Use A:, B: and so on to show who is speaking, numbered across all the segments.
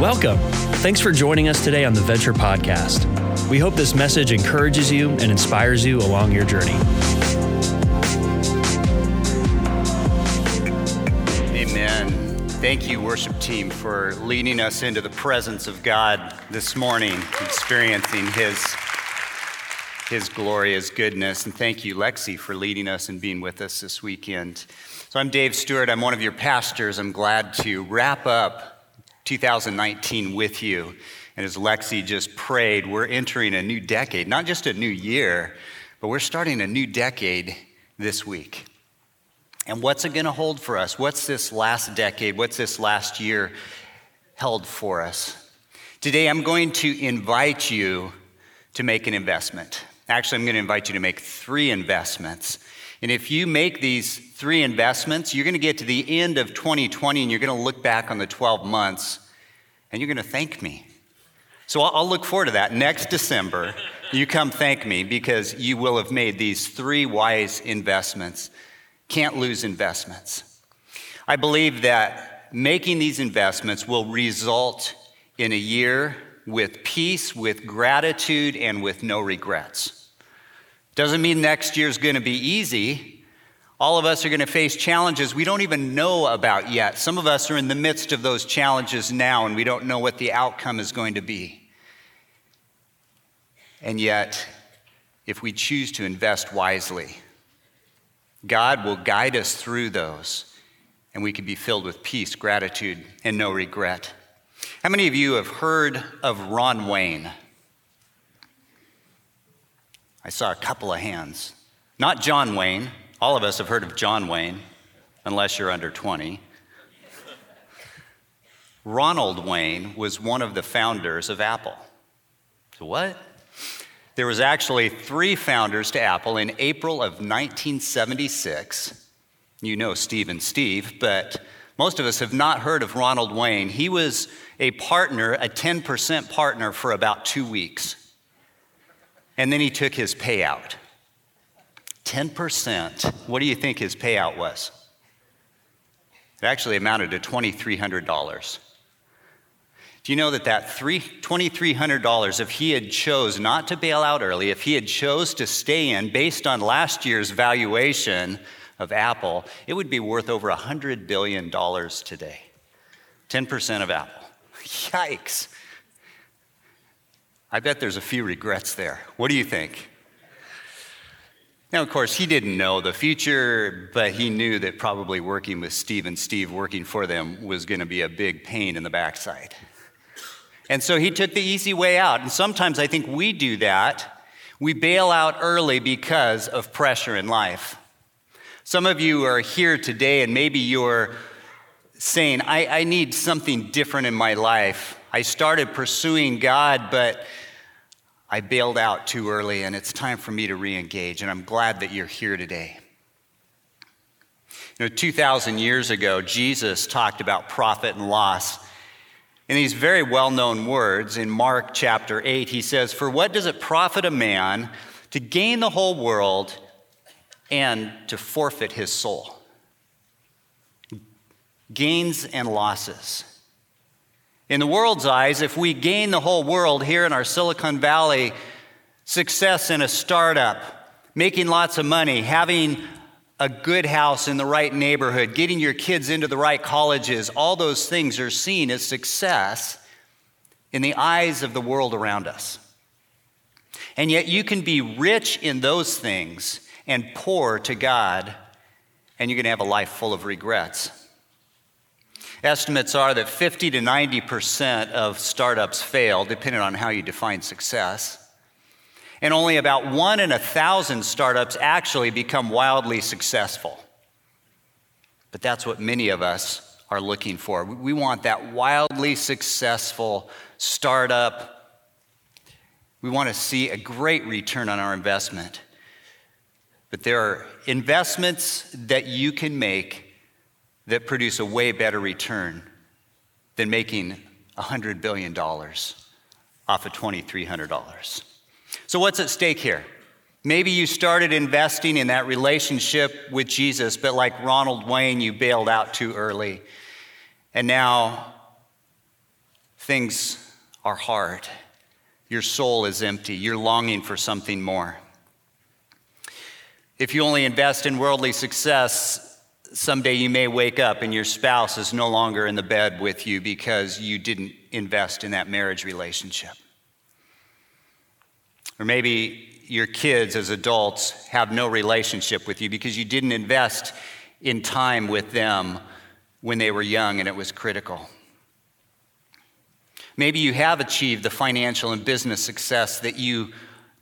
A: Welcome. Thanks for joining us today on the Venture Podcast. We hope this message encourages you and inspires you along your journey.
B: Amen. Thank you, worship team, for leading us into the presence of God this morning, experiencing His, His glory, His goodness. And thank you, Lexi, for leading us and being with us this weekend. So I'm Dave Stewart. I'm one of your pastors. I'm glad to wrap up 2019 with you. And as Lexi just prayed, we're entering a new decade, not just a new year, but we're starting a new decade this week. And what's it going to hold for us? What's this last decade, what's this last year held for us? Today, I'm going to invite you to make an investment. Actually, I'm going to invite you to make three investments. And if you make these three investments, you're going to get to the end of 2020 and you're going to look back on the 12 months and you're going to thank me. So I'll look forward to that. Next December, you come thank me because you will have made these three wise investments. Can't lose investments. I believe that making these investments will result in a year with peace, with gratitude, and with no regrets. Doesn't mean next year's going to be easy. All of us are going to face challenges we don't even know about yet. Some of us are in the midst of those challenges now, and we don't know what the outcome is going to be. And yet, if we choose to invest wisely, God will guide us through those, and we can be filled with peace, gratitude, and no regret. How many of you have heard of Ron Wayne? I saw a couple of hands. Not John Wayne. All of us have heard of John Wayne, unless you're under 20. Ronald Wayne was one of the founders of Apple. So, what? There was actually three founders to Apple in April of 1976. You know Steve and Steve, but most of us have not heard of Ronald Wayne. He was a partner, a 10% partner for about two weeks and then he took his payout. 10%. What do you think his payout was? It actually amounted to $2,300. Do you know that that $2,300, if he had chose not to bail out early, if he had chose to stay in based on last year's valuation of Apple, it would be worth over $100 billion today. 10% of Apple. Yikes. I bet there's a few regrets there. What do you think? Now, of course, he didn't know the future, but he knew that probably working with Steve and Steve working for them was going to be a big pain in the backside. And so he took the easy way out. And sometimes I think we do that. We bail out early because of pressure in life. Some of you are here today, and maybe you're saying, I, I need something different in my life. I started pursuing God, but I bailed out too early, and it's time for me to re engage. And I'm glad that you're here today. You know, 2,000 years ago, Jesus talked about profit and loss. In these very well known words in Mark chapter 8, he says, For what does it profit a man to gain the whole world and to forfeit his soul? Gains and losses. In the world's eyes, if we gain the whole world here in our Silicon Valley, success in a startup, making lots of money, having a good house in the right neighborhood, getting your kids into the right colleges, all those things are seen as success in the eyes of the world around us. And yet, you can be rich in those things and poor to God, and you're going to have a life full of regrets. Estimates are that 50 to 90% of startups fail, depending on how you define success. And only about one in a thousand startups actually become wildly successful. But that's what many of us are looking for. We want that wildly successful startup. We want to see a great return on our investment. But there are investments that you can make that produce a way better return than making $100 billion off of $2,300. So, what's at stake here? Maybe you started investing in that relationship with Jesus, but like Ronald Wayne, you bailed out too early. And now things are hard. Your soul is empty. You're longing for something more. If you only invest in worldly success, someday you may wake up and your spouse is no longer in the bed with you because you didn't invest in that marriage relationship. Or maybe your kids as adults have no relationship with you because you didn't invest in time with them when they were young and it was critical. Maybe you have achieved the financial and business success that you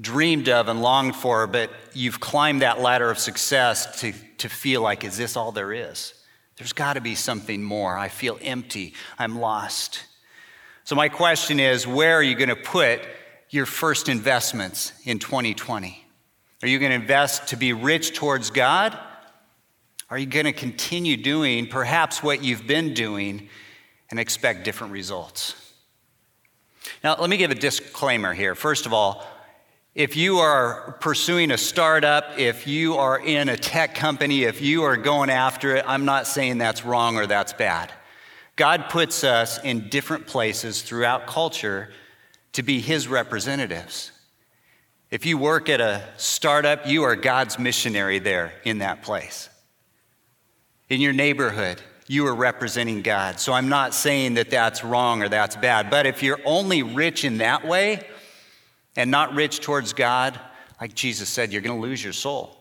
B: dreamed of and longed for, but you've climbed that ladder of success to, to feel like, is this all there is? There's got to be something more. I feel empty. I'm lost. So, my question is where are you going to put your first investments in 2020? Are you going to invest to be rich towards God? Are you going to continue doing perhaps what you've been doing and expect different results? Now, let me give a disclaimer here. First of all, if you are pursuing a startup, if you are in a tech company, if you are going after it, I'm not saying that's wrong or that's bad. God puts us in different places throughout culture to be His representatives. If you work at a startup, you are God's missionary there in that place. In your neighborhood, you are representing God. So I'm not saying that that's wrong or that's bad. But if you're only rich in that way and not rich towards God, like Jesus said, you're going to lose your soul.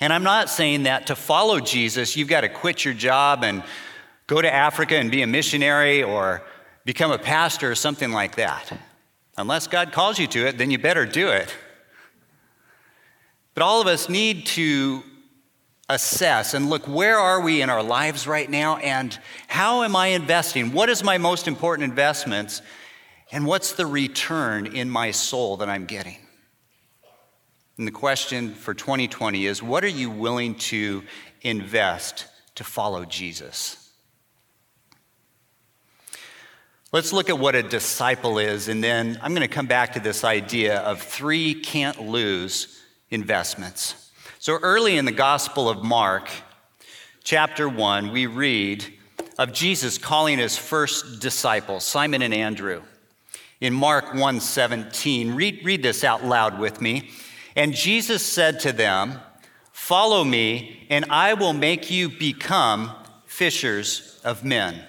B: And I'm not saying that to follow Jesus, you've got to quit your job and go to Africa and be a missionary or become a pastor or something like that. Unless God calls you to it, then you better do it. But all of us need to assess and look where are we in our lives right now and how am I investing? What is my most important investments? And what's the return in my soul that I'm getting? And the question for 2020 is what are you willing to invest to follow Jesus? Let's look at what a disciple is, and then I'm going to come back to this idea of three can't lose investments. So early in the Gospel of Mark, chapter 1, we read of Jesus calling his first disciples, Simon and Andrew. In Mark 1:17, read, read this out loud with me. And Jesus said to them, Follow me, and I will make you become fishers of men.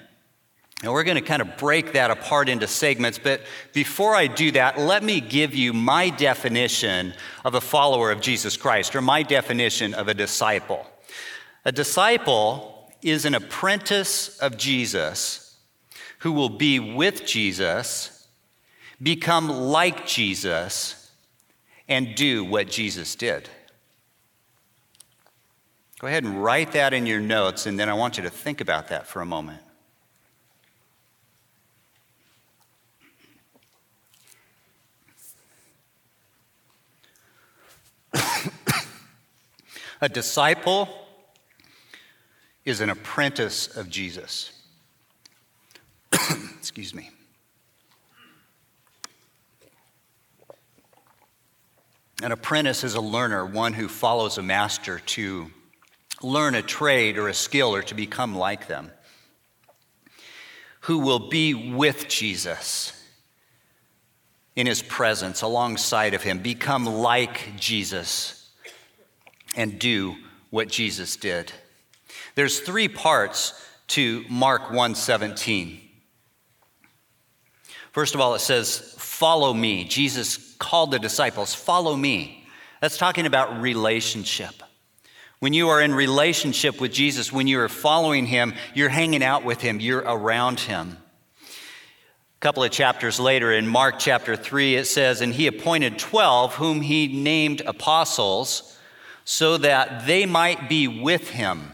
B: And we're going to kind of break that apart into segments, but before I do that, let me give you my definition of a follower of Jesus Christ, or my definition of a disciple. A disciple is an apprentice of Jesus who will be with Jesus, become like Jesus, and do what Jesus did. Go ahead and write that in your notes, and then I want you to think about that for a moment. A disciple is an apprentice of Jesus. Excuse me. An apprentice is a learner, one who follows a master to learn a trade or a skill or to become like them, who will be with Jesus in his presence, alongside of him, become like Jesus and do what Jesus did. There's three parts to Mark 1:17. First of all, it says, "Follow me." Jesus called the disciples, "Follow me." That's talking about relationship. When you are in relationship with Jesus, when you are following him, you're hanging out with him, you're around him. A couple of chapters later, in Mark chapter 3, it says, And he appointed 12, whom he named apostles so that they might be with him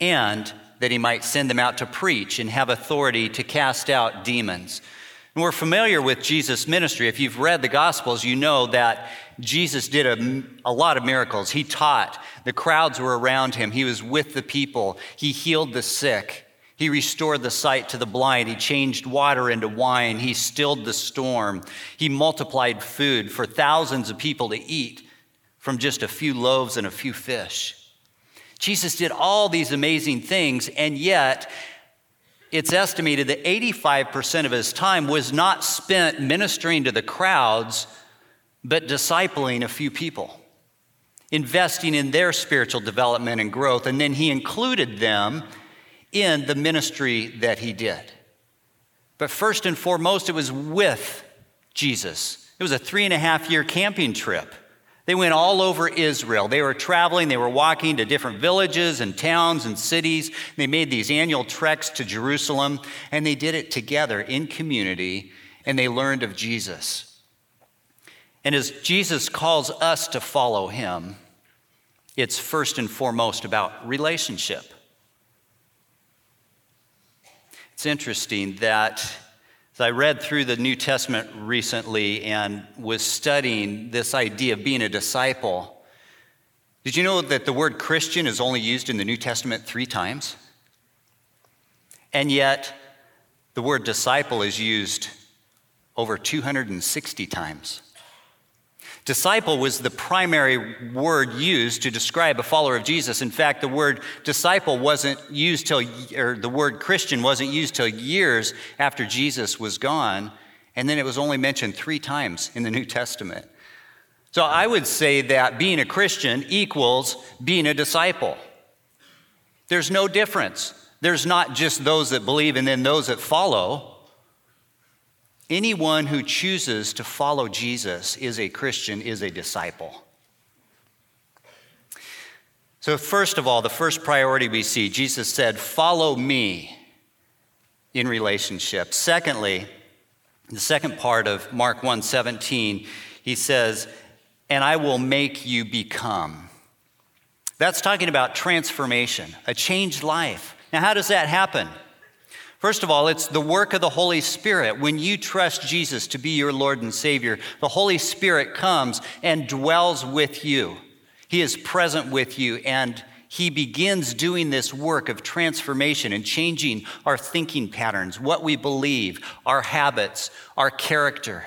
B: and that he might send them out to preach and have authority to cast out demons. And we're familiar with Jesus' ministry. If you've read the Gospels, you know that Jesus did a, a, lot of miracles. He taught, the crowds were around him, he was with the people, he healed the sick. He restored the sight to the blind. He changed water into wine. He stilled the storm. He multiplied food for thousands of people to eat from just a few loaves and a few fish. Jesus did all these amazing things, and yet it's estimated that 85% of his time was not spent ministering to the crowds, but discipling a few people, investing in their spiritual development and growth. And then he included them in the ministry that he did. But first and foremost, it was with Jesus. It was a three and a half year camping trip. They went all over Israel. They were traveling, they were walking to different villages and towns and cities. They made these annual treks to Jerusalem, and they did it together in community, and they learned of Jesus. And as Jesus calls us to follow him, it's first and foremost about relationship. It's interesting that as I read through the New Testament recently and was studying this idea of being a disciple, did you know that the word Christian is only used in the New Testament three times? And yet, the word disciple is used over 260 times. Disciple was the primary word used to describe a follower of Jesus. In fact, the word disciple wasn't used till, or the word Christian wasn't used till years after Jesus was gone. And then it was only mentioned three times in the New Testament. So I would say that being a Christian equals being a disciple. There's no difference. There's not just those that believe and then those that follow. Anyone who chooses to follow Jesus is a Christian, is a disciple. So, first of all, the first priority we see, Jesus said, Follow me in relationship. Secondly, the second part of Mark 1 17, he says, And I will make you become. That's talking about transformation, a changed life. Now, how does that happen? First of all, it's the work of the Holy Spirit. When you trust Jesus to be your Lord and Savior, the Holy Spirit comes and dwells with you. He is present with you, and He begins doing this work of transformation and changing our thinking patterns, what we believe, our habits, our character.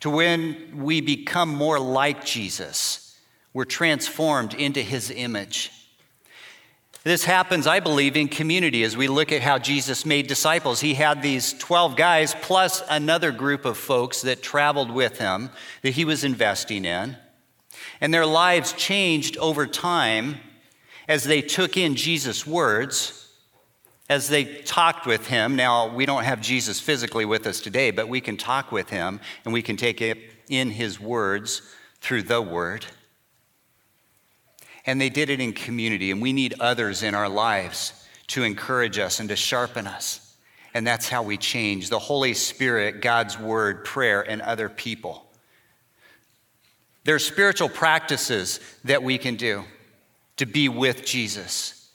B: To when we become more like Jesus, we're transformed into His image. This happens, I believe, in community as we look at how Jesus made disciples. He had these 12 guys plus another group of folks that traveled with him that he was investing in. And their lives changed over time as they took in Jesus' words, as they talked with him. Now, we don't have Jesus physically with us today, but we can talk with him and we can take in his words through the word. And they did it in community, and we need others in our lives to encourage us and to sharpen us. And that's how we change the Holy Spirit, God's Word, prayer, and other people. There are spiritual practices that we can do to be with Jesus.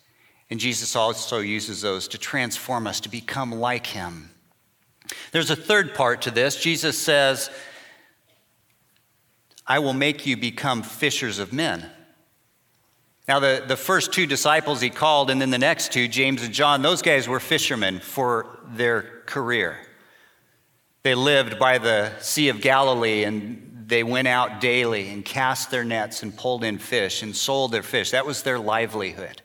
B: And Jesus also uses those to transform us to become like Him. There's a third part to this. Jesus says, I will make you become fishers of men. Now, the, the first two disciples he called, and then the next two, James and John, those guys were fishermen for their career. They lived by the Sea of Galilee and they went out daily and cast their nets and pulled in fish and sold their fish. That was their livelihood.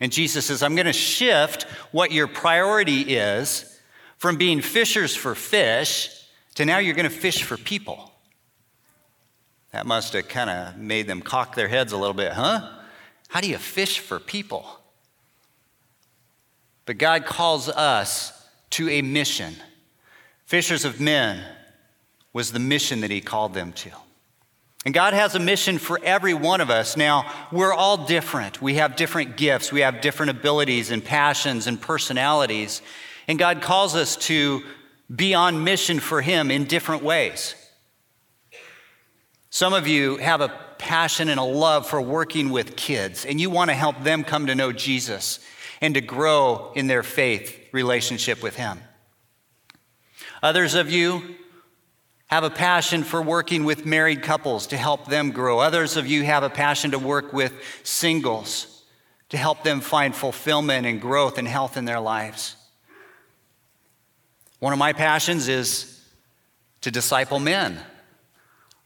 B: And Jesus says, I'm going to shift what your priority is from being fishers for fish to now you're going to fish for people. That must have kind of made them cock their heads a little bit, huh? How do you fish for people? But God calls us to a mission. Fishers of men was the mission that He called them to. And God has a mission for every one of us. Now, we're all different. We have different gifts, we have different abilities and passions and personalities. And God calls us to be on mission for Him in different ways. Some of you have a passion and a love for working with kids, and you want to help them come to know Jesus and to grow in their faith relationship with Him. Others of you have a passion for working with married couples to help them grow. Others of you have a passion to work with singles to help them find fulfillment and growth and health in their lives. One of my passions is to disciple men.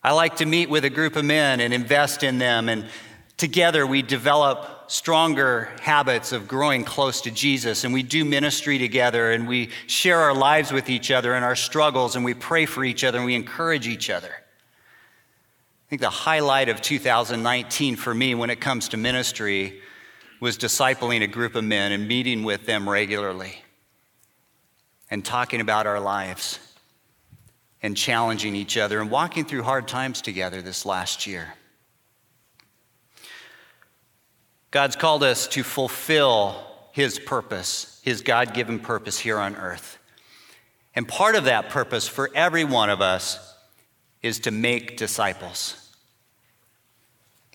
B: I like to meet with a group of men and invest in them and Together, we develop stronger habits of growing close to Jesus, and we do ministry together, and we share our lives with each other and our struggles, and we pray for each other, and we encourage each other. I think the highlight of 2019 for me when it comes to ministry was discipling a group of men and meeting with them regularly and talking about our lives and challenging each other and walking through hard times together this last year. God's called us to fulfill His purpose, His God given purpose here on earth. And part of that purpose for every one of us is to make disciples.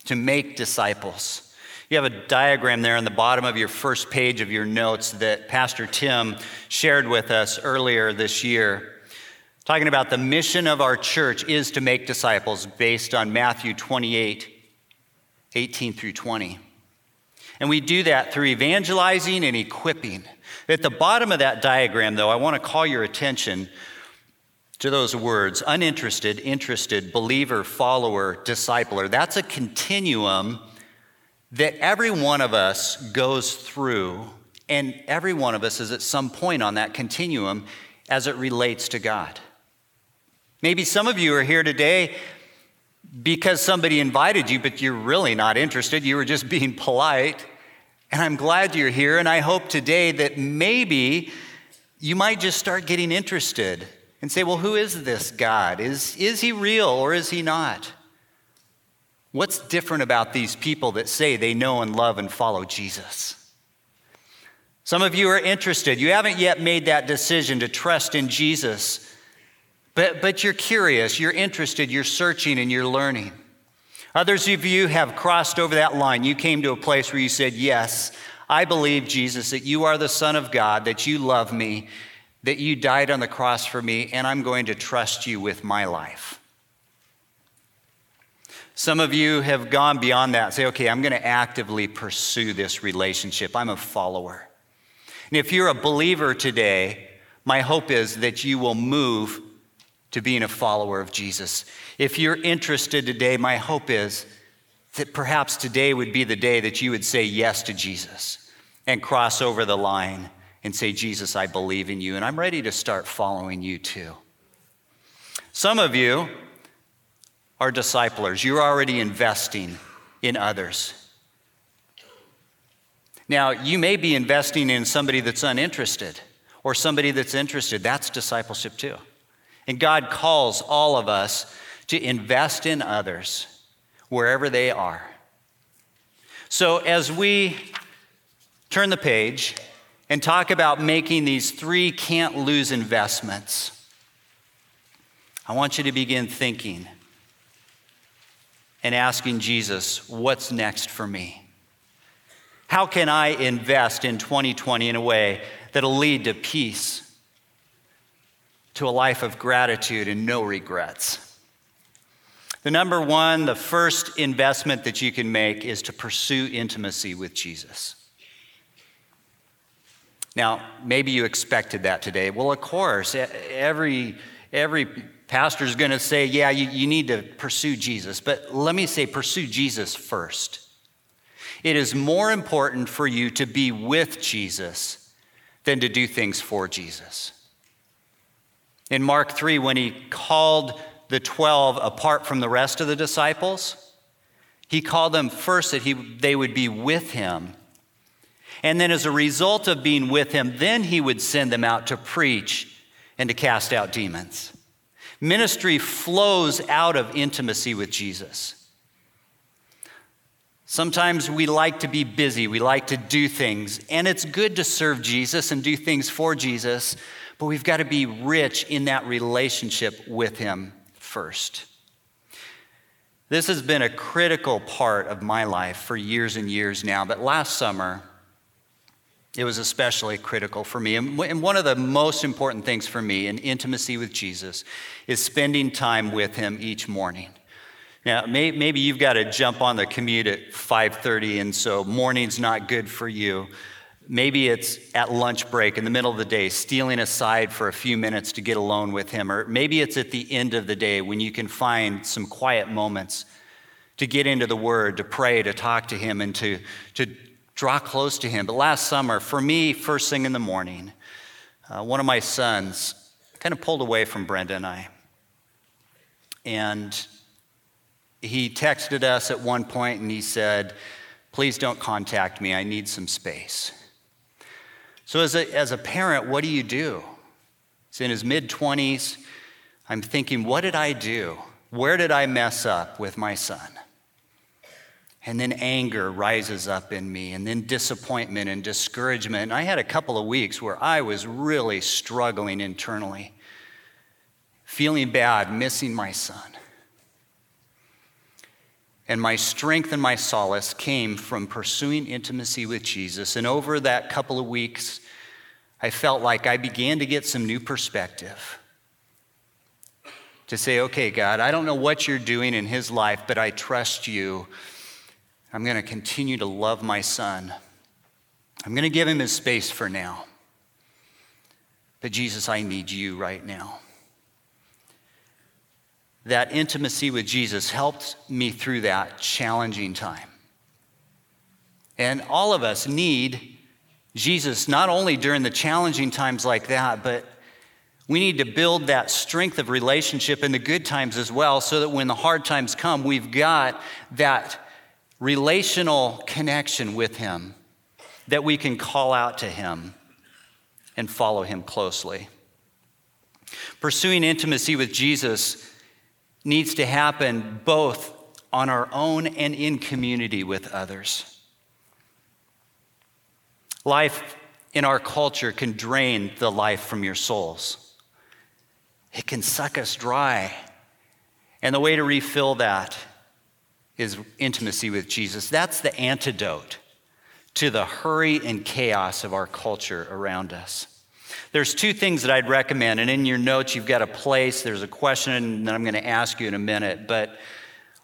B: To make disciples. You have a diagram there on the bottom of your first page of your notes that Pastor Tim shared with us earlier this year, talking about the mission of our church is to make disciples based on Matthew 28 18 through 20. And we do that through evangelizing and equipping. At the bottom of that diagram, though, I want to call your attention to those words uninterested, interested, believer, follower, discipler. That's a continuum that every one of us goes through, and every one of us is at some point on that continuum as it relates to God. Maybe some of you are here today because somebody invited you, but you're really not interested. You were just being polite. And I'm glad you're here, and I hope today that maybe you might just start getting interested and say, well, who is this God? Is, is he real or is he not? What's different about these people that say they know and love and follow Jesus? Some of you are interested. You haven't yet made that decision to trust in Jesus, but, but you're curious, you're interested, you're searching, and you're learning. Others of you have crossed over that line. You came to a place where you said, Yes, I believe, Jesus, that you are the Son of God, that you love me, that you died on the cross for me, and I'm going to trust you with my life. Some of you have gone beyond that. Say, okay, I'm going to actively pursue this relationship. I'm a follower. And if you're a believer today, my hope is that you will move to being a follower of Jesus. If you're interested today, my hope is that perhaps today would be the day that you would say yes to Jesus and cross over the line and say, Jesus, I believe in you, and I'm ready to start following you too. Some of you, are disciplers. You're already investing in others. Now, you may be investing in somebody that's uninterested or somebody that's interested. That's discipleship too. And God calls all of us to invest in others wherever they are. So, as we turn the page and talk about making these three can't lose investments, I want you to begin thinking and asking Jesus, What's next for me? How can I invest in 2020 in a way that'll lead to peace, to a life of gratitude and no regrets? The number one, the first investment that you can make is to pursue intimacy with Jesus. Now, maybe you expected that today. Well, of course, every, every pastor is going to say, yeah, you, you need to pursue Jesus. But let me say, pursue Jesus first. It is more important for you to be with Jesus than to do things for Jesus. In Mark 3, when he called the 12 apart from the rest of the disciples, he called them first that he, they would be with him. And then, as a result of being with him, then he would send them out to preach and to cast out demons. Ministry flows out of intimacy with Jesus. Sometimes we like to be busy, we like to do things, and it's good to serve Jesus and do things for Jesus, but we've got to be rich in that relationship with Him first. This has been a critical part of my life for years and years now, but last summer, it was especially critical for me. And one of the most important things for me in intimacy with Jesus is spending time with him each morning. Now, maybe you've got to jump on the commute at 5:30 and so morning's not good for you. Maybe it's at lunch break in the middle of the day, stealing aside for a few minutes to get alone with him, or maybe it's at the end of the day when you can find some quiet moments to get into the Word, to pray, to talk to Him, and to, to draw close to Him. But last summer, for me, first thing in the morning, uh, one of my sons kind of pulled away from Brenda and I. And he texted us at one point and he said, Please don't contact me. I need some space. So, as a, as a parent, what do you do? He's in his mid 20s. I'm thinking, what did I do? Where did I mess up with my son? And then anger rises up in me, and then disappointment and discouragement. And I had a couple of weeks where I was really struggling internally, feeling bad, missing my son. And my strength and my solace came from pursuing intimacy with Jesus. And over that couple of weeks, I felt like I began to get some new perspective. To say, okay, God, I don't know what you're doing in his life, but I trust you. I'm going to continue to love my son. I'm going to give him his space for now. But Jesus, I need you right now that intimacy with Jesus helped me through that challenging time. And all of us need Jesus not only during the challenging times like that, but we need to build that strength of relationship in the good times as well, so that when the hard times come, we've got that relational connection with Him that we can call out to Him and follow Him closely. Pursuing intimacy with Jesus needs to happen both on our own and in community with others. Life in our culture can drain the life from your souls, it can suck us dry. And the way to refill that is intimacy with Jesus. That's the antidote to the hurry and chaos of our culture around us. There's two things that I'd recommend, and in your notes, you've got a place. There's a question that I'm going to ask you in a minute. But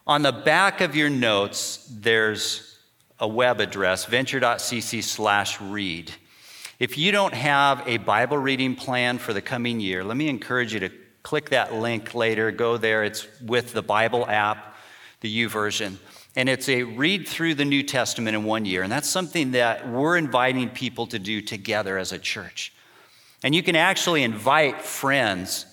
B: on the back of your notes, there's a web address, venture.cc slash read. If you don't have a Bible reading plan for the coming year, let me encourage you to click that link later. Go there. It's with the Bible app, the YouVersion. And it's a read through the New Testament in one year. And that's something that we're inviting people to do together as a church. And you can actually invite friends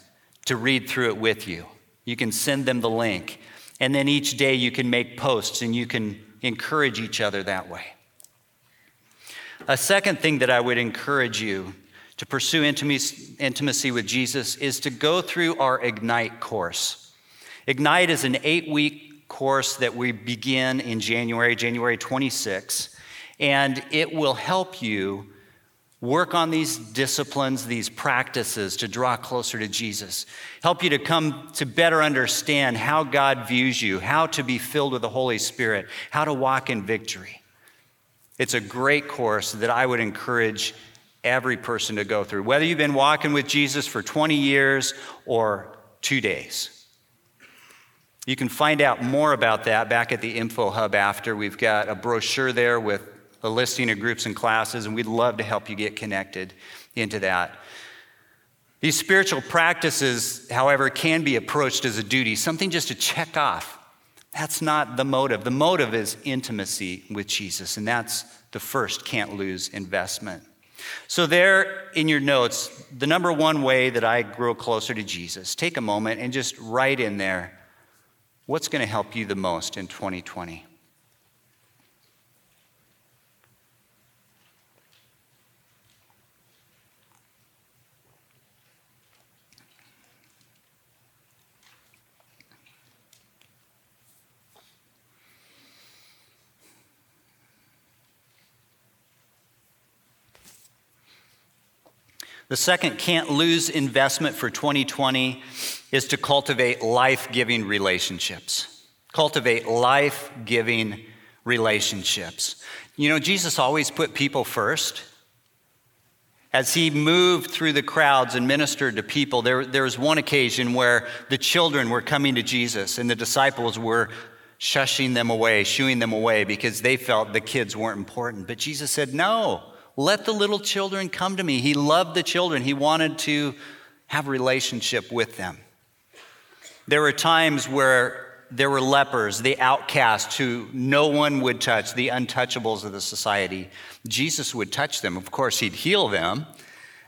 B: to read through it with you. You can send them the link. And then each day you can make posts and you can encourage each other that way. A second thing that I would encourage you to pursue intimacy with Jesus is to go through our Ignite course. Ignite is an eight week course that we begin in January, January 26, and it will help you Work on these disciplines, these practices to draw closer to Jesus. Help you to come to better understand how God views you, how to be filled with the Holy Spirit, how to walk in victory. It's a great course that I would encourage every person to go through, whether you've been walking with Jesus for 20 years or two days. You can find out more about that back at the Info Hub after. We've got a brochure there with a listing of groups and classes, and we'd love to help you get connected into that. These spiritual practices, however, can be approached as a duty, something just to check off. That's not the motive. The motive is intimacy with Jesus, and that's the first can't lose investment. So, there in your notes, the number one way that I grow closer to Jesus, take a moment and just write in there what's going to help you the most in 2020. The second can't lose investment for 2020 is to cultivate life giving relationships. Cultivate life giving relationships. You know, Jesus always put people first. As he moved through the crowds and ministered to people, there, there was one occasion where the children were coming to Jesus and the disciples were shushing them away, shooing them away because they felt the kids weren't important. But Jesus said, No, let the little children come to me. He loved the children, he wanted to have relationship with them. There were times where there were lepers, the outcasts who no one would touch, the untouchables of the society. Jesus would touch them. Of course, he'd heal them,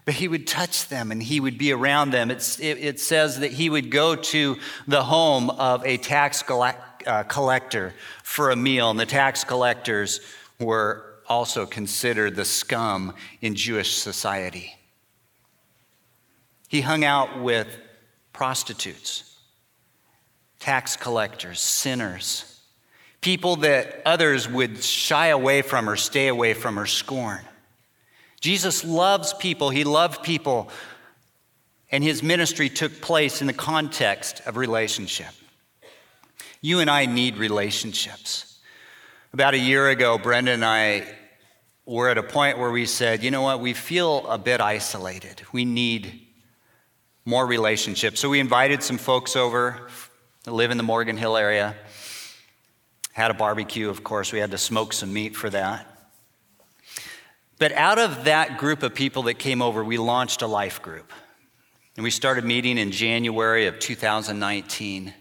B: but he would touch them and he would be around them. It, it says that he would go to the home of a tax uh, collector for a meal, and the tax collectors were also considered the scum in Jewish society. He hung out with prostitutes, tax collectors, sinners, people that others would shy away from or stay away from or scorn. Jesus loves people, he loved people, and his ministry took place in the context of relationship. You and I need relationships. About a year ago, Brenda and I were at a point where we said, you know what, we feel a bit isolated. We need more relationships. So we invited some folks over that live in the Morgan Hill area. Had a barbecue, of course. We had to smoke some meat for that. But out of that group of people that came over, we launched a life group. And we started meeting in January of 2019,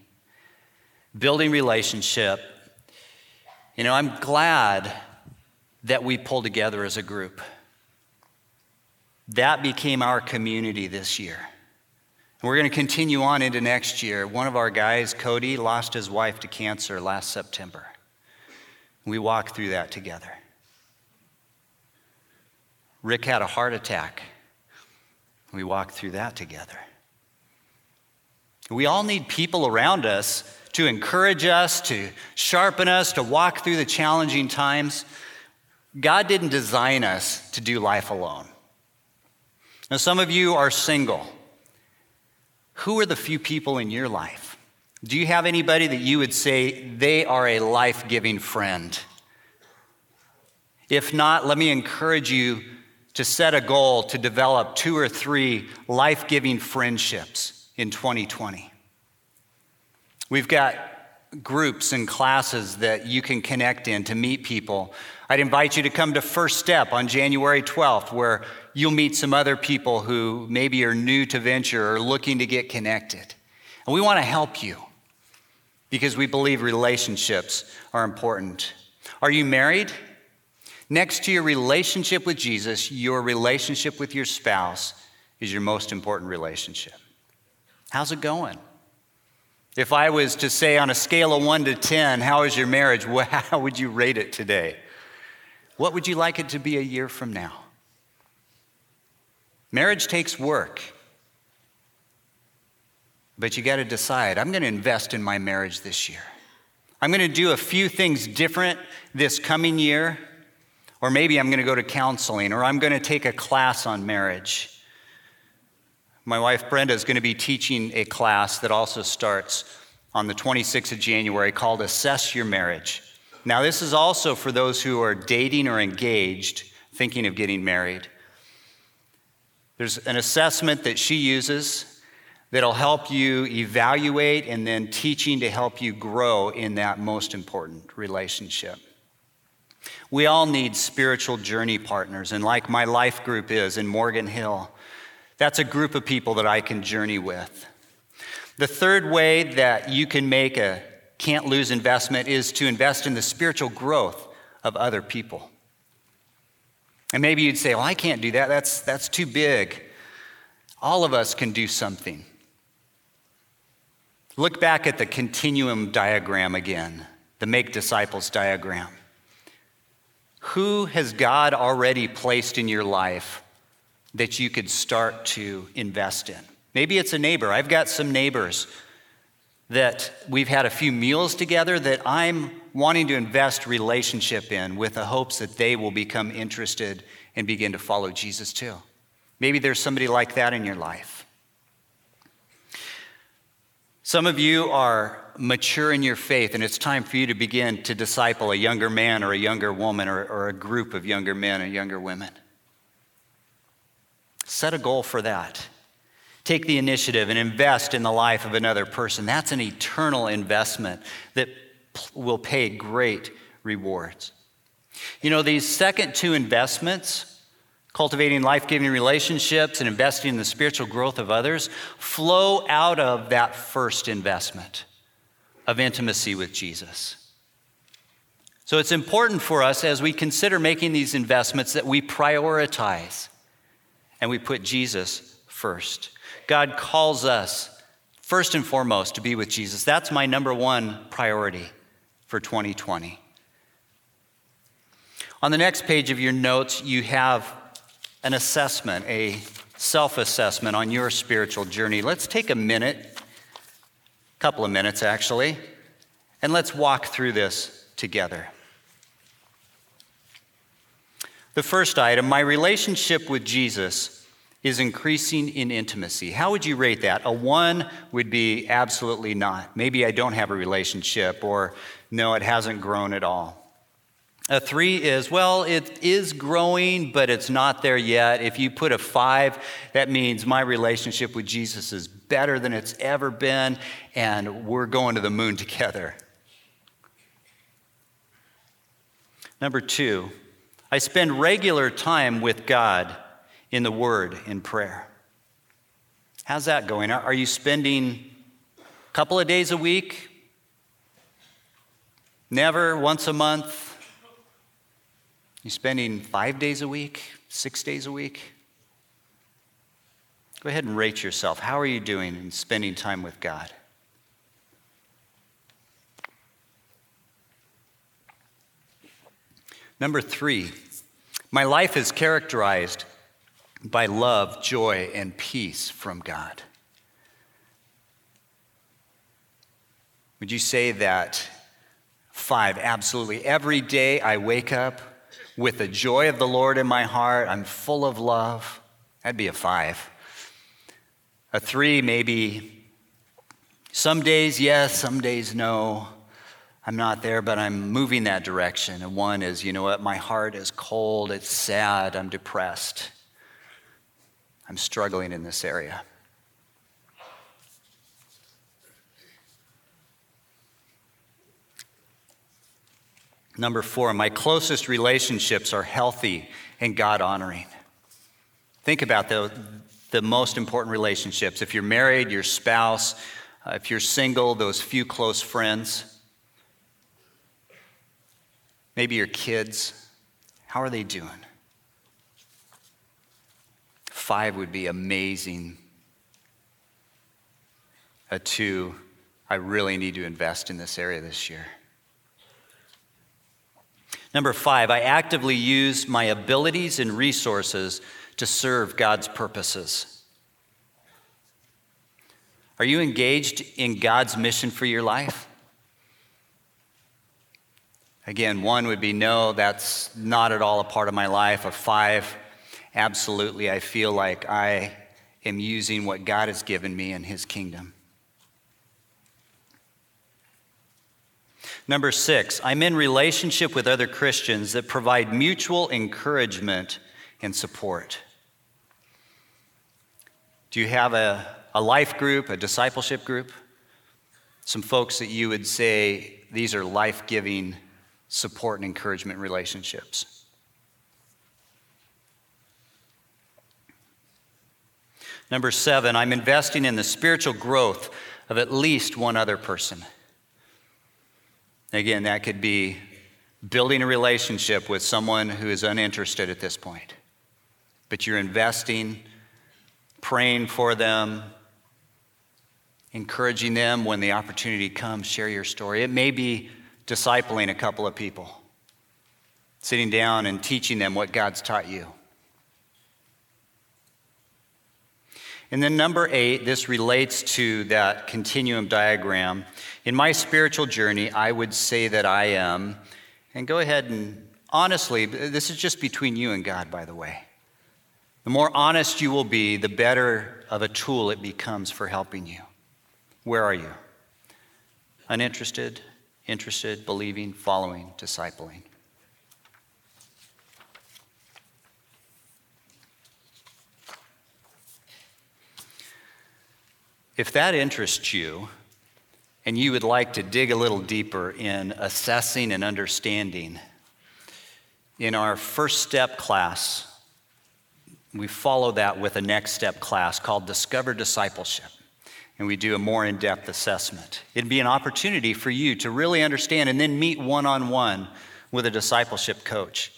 B: building relationship, you know, I'm glad that we pull together as a group. That became our community this year. And we're going to continue on into next year. One of our guys, Cody, lost his wife to cancer last September. We walked through that together. Rick had a heart attack. We walked through that together. We all need people around us to encourage us, to sharpen us, to walk through the challenging times. God didn't design us to do life alone. Now, some of you are single. Who are the few people in your life? Do you have anybody that you would say they are a life giving friend? If not, let me encourage you to set a goal to develop two or three life giving friendships in 2020. We've got groups and classes that you can connect in to meet people. I'd invite you to come to First Step on January 12th, where you'll meet some other people who maybe are new to venture or looking to get connected. And we want to help you because we believe relationships are important. Are you married? Next to your relationship with Jesus, your relationship with your spouse is your most important relationship. How's it going? If I was to say on a scale of one to 10, how is your marriage? How would you rate it today? What would you like it to be a year from now? Marriage takes work. But you got to decide I'm going to invest in my marriage this year. I'm going to do a few things different this coming year. Or maybe I'm going to go to counseling, or I'm going to take a class on marriage. My wife Brenda is going to be teaching a class that also starts on the 26th of January called Assess Your Marriage. Now, this is also for those who are dating or engaged, thinking of getting married. There's an assessment that she uses that'll help you evaluate and then teaching to help you grow in that most important relationship. We all need spiritual journey partners, and like my life group is in Morgan Hill, that's a group of people that I can journey with. The third way that you can make a can't lose investment is to invest in the spiritual growth of other people. And maybe you'd say, well, I can't do that. That's, that's too big. All of us can do something. Look back at the continuum diagram again, the make disciples diagram. Who has God already placed in your life that you could start to invest in. Maybe it's a neighbor. I've got some neighbors that we've had a few meals together that I'm wanting to invest relationship in with the hopes that they will become interested and begin to follow Jesus too. Maybe there's somebody like that in your life. Some of you are mature in your faith, and it's time for you to begin to disciple a younger man or a younger woman or, or a group of younger men and younger women. Set a goal for that. Take the initiative and invest in the life of another person. That's an eternal investment that will pay great rewards. You know, these second two investments, cultivating life giving relationships and investing in the spiritual growth of others, flow out of that first investment. of intimacy with Jesus. So it's important for us as we consider making these investments that we prioritize and we put Jesus first. God calls us first and foremost to be with Jesus. That's my number one priority for 2020. On the next page of your notes, you have an assessment, a self assessment on your spiritual journey. Let's take a minute, a couple of minutes actually, and let's walk through this together. The first item my relationship with Jesus is increasing in intimacy. How would you rate that? A one would be absolutely not. Maybe I don't have a relationship, or no, it hasn't grown at all. A three is, well, it is growing, but it's not there yet. If you put a five, that means my relationship with Jesus is better than it's ever been, and we're going to the moon together. Number two, I spend regular time with God in the Word, in prayer. How's that going? Are you spending a couple of days a week? Never? Once a month? You spending five days a week? Six days a week? Go ahead and rate yourself. How are you doing in spending time with God? Number three, my life is characterized by love, joy, and peace from God. Would you say that? Five, absolutely. Every day I wake up with the joy of the Lord in my heart. I'm full of love. That'd be a five. A three, maybe some days yes, some days no. I'm not there, but I'm moving that direction. And one is, you know what, my heart is cold, it's sad, I'm depressed. I'm struggling in this area. Number four, my closest relationships are healthy and God honoring. Think about the, the most important relationships. If you're married, your spouse, uh, if you're single, those few close friends. Maybe your kids. How are they doing? Five would be amazing. A two, I really need to invest in this area this year. Number five, I actively use my abilities and resources to serve God's purposes. Are you engaged in God's mission for your life? Again, one would be no, that's not at all a part of my life. A five, absolutely, I feel like I am using what God has given me in His kingdom. Number six, I'm in relationship with other Christians that provide mutual encouragement and support. Do you have a, a life group, a discipleship group? Some folks that you would say these are life giving support and encouragement relationships. Number seven, I'm investing in the spiritual growth of at least one other person. Again, that could be building a relationship with someone who is uninterested at this point, but you're investing, praying for them, encouraging them when the opportunity comes, share your story. It may be discipling a couple of people, sitting down and teaching them what God's taught you. And then, number eight, this relates to that continuum diagram. In my spiritual journey, I would say that I am, and go ahead and honestly, this is just between you and God, by the way. The more honest you will be, the better of a tool it becomes for helping you. Where are you? Uninterested, interested, believing, following, discipling. If that interests you, and you would like to dig a little deeper in assessing and understanding, in our first step class, we follow that with a next step class called Discover Discipleship. and we do a more in depth assessment. It'd be an opportunity for you to really understand and then meet one on one with a discipleship coach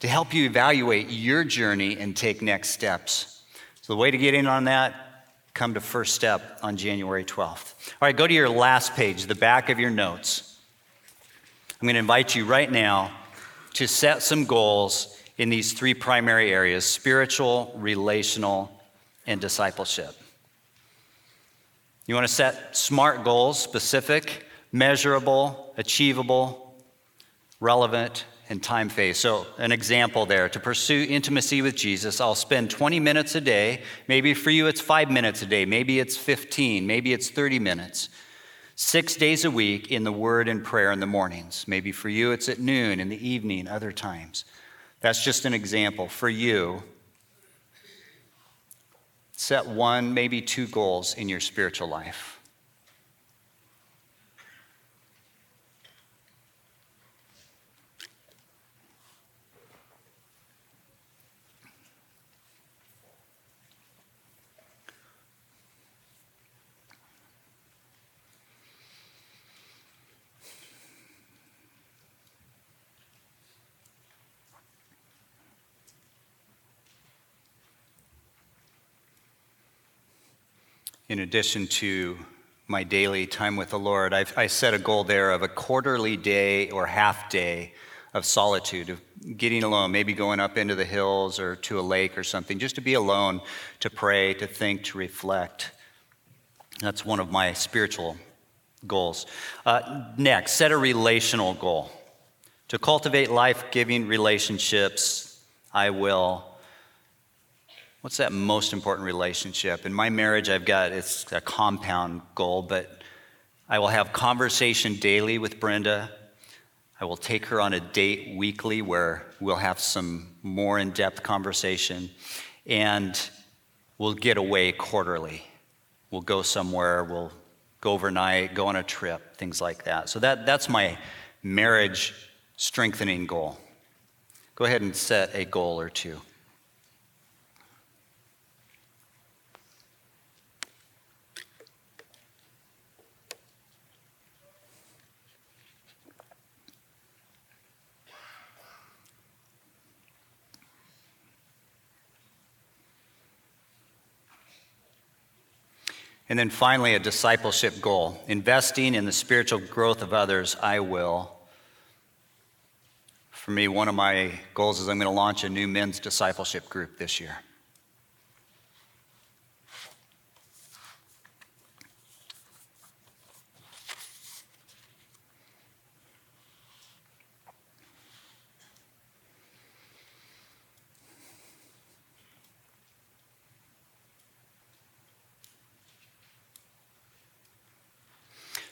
B: to help you evaluate your journey and take next steps. So, the way to get in on that, come to First Step on January 12th. All right, go to your last page, the back of your notes. I'm going to invite you right now to set some goals in these three primary areas spiritual, relational, and discipleship. You want to set smart goals, specific, measurable, achievable, relevant, and time phase. So, an example there to pursue intimacy with Jesus, I'll spend 20 minutes a day. Maybe for you, it's five minutes a day. Maybe it's 15. Maybe it's 30 minutes. Six days a week in the Word and prayer in the mornings. Maybe for you, it's at noon, in the evening, other times. That's just an example. For you, set one, maybe two goals in your spiritual life. In addition to my daily time with the Lord, I've, i set a goal there of a quarterly day or half day of solitude, of getting alone, maybe going up into the hills or to a lake or something, just to be alone, to pray, to think, to reflect. That's one of my spiritual goals. Uh, next, set a relational goal. To cultivate life giving relationships, I will What's that most important relationship? In my marriage, I've got it's a compound goal, but I will have conversation daily with Brenda. I will take her on a date weekly where we'll have some more in depth conversation. And we'll get away quarterly. We'll go somewhere, we'll go overnight, go on a trip, things like that. So that, that's my marriage strengthening goal. Go ahead and set a goal or two. And then finally, a discipleship goal investing in the spiritual growth of others, I will. For me, one of my goals is I'm going to launch a new men's discipleship group this year.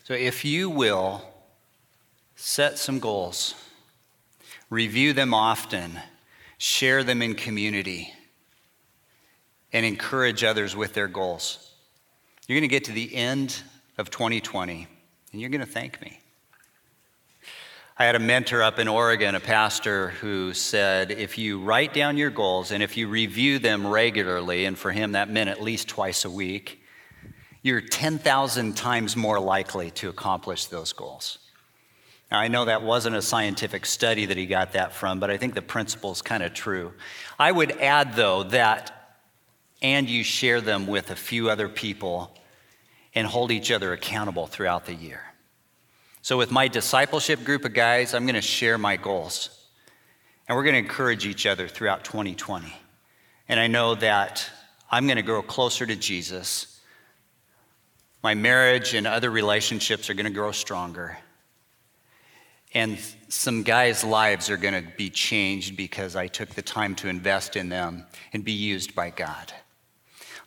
B: So, if you will set some goals, review them often, share them in community, and encourage others with their goals, you're going to get to the end of 2020 and you're going to thank me. I had a mentor up in Oregon, a pastor, who said if you write down your goals and if you review them regularly, and for him that meant at least twice a week, you're 10,000 times more likely to accomplish those goals. Now, I know that wasn't a scientific study that he got that from, but I think the principle is kind of true. I would add, though, that, and you share them with a few other people and hold each other accountable throughout the year. So, with my discipleship group of guys, I'm going to share my goals. And we're going to encourage each other throughout 2020. And I know that I'm going to grow closer to Jesus my marriage and other relationships are going to grow stronger. And some guys' lives are going to be changed because I took the time to invest in them and be used by God.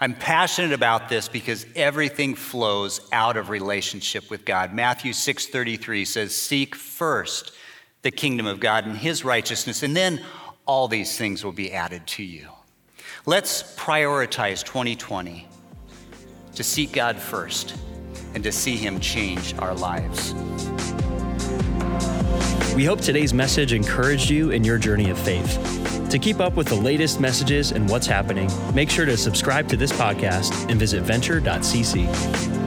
B: I'm passionate about this because everything flows out of relationship with God. Matthew 6:33 says, "Seek first the kingdom of God and his righteousness, and then all these things will be added to you." Let's prioritize 2020 to seek God first and to see Him change our lives.
A: We hope today's message encouraged you in your journey of faith. To keep up with the latest messages and what's happening, make sure to subscribe to this podcast and visit venture.cc.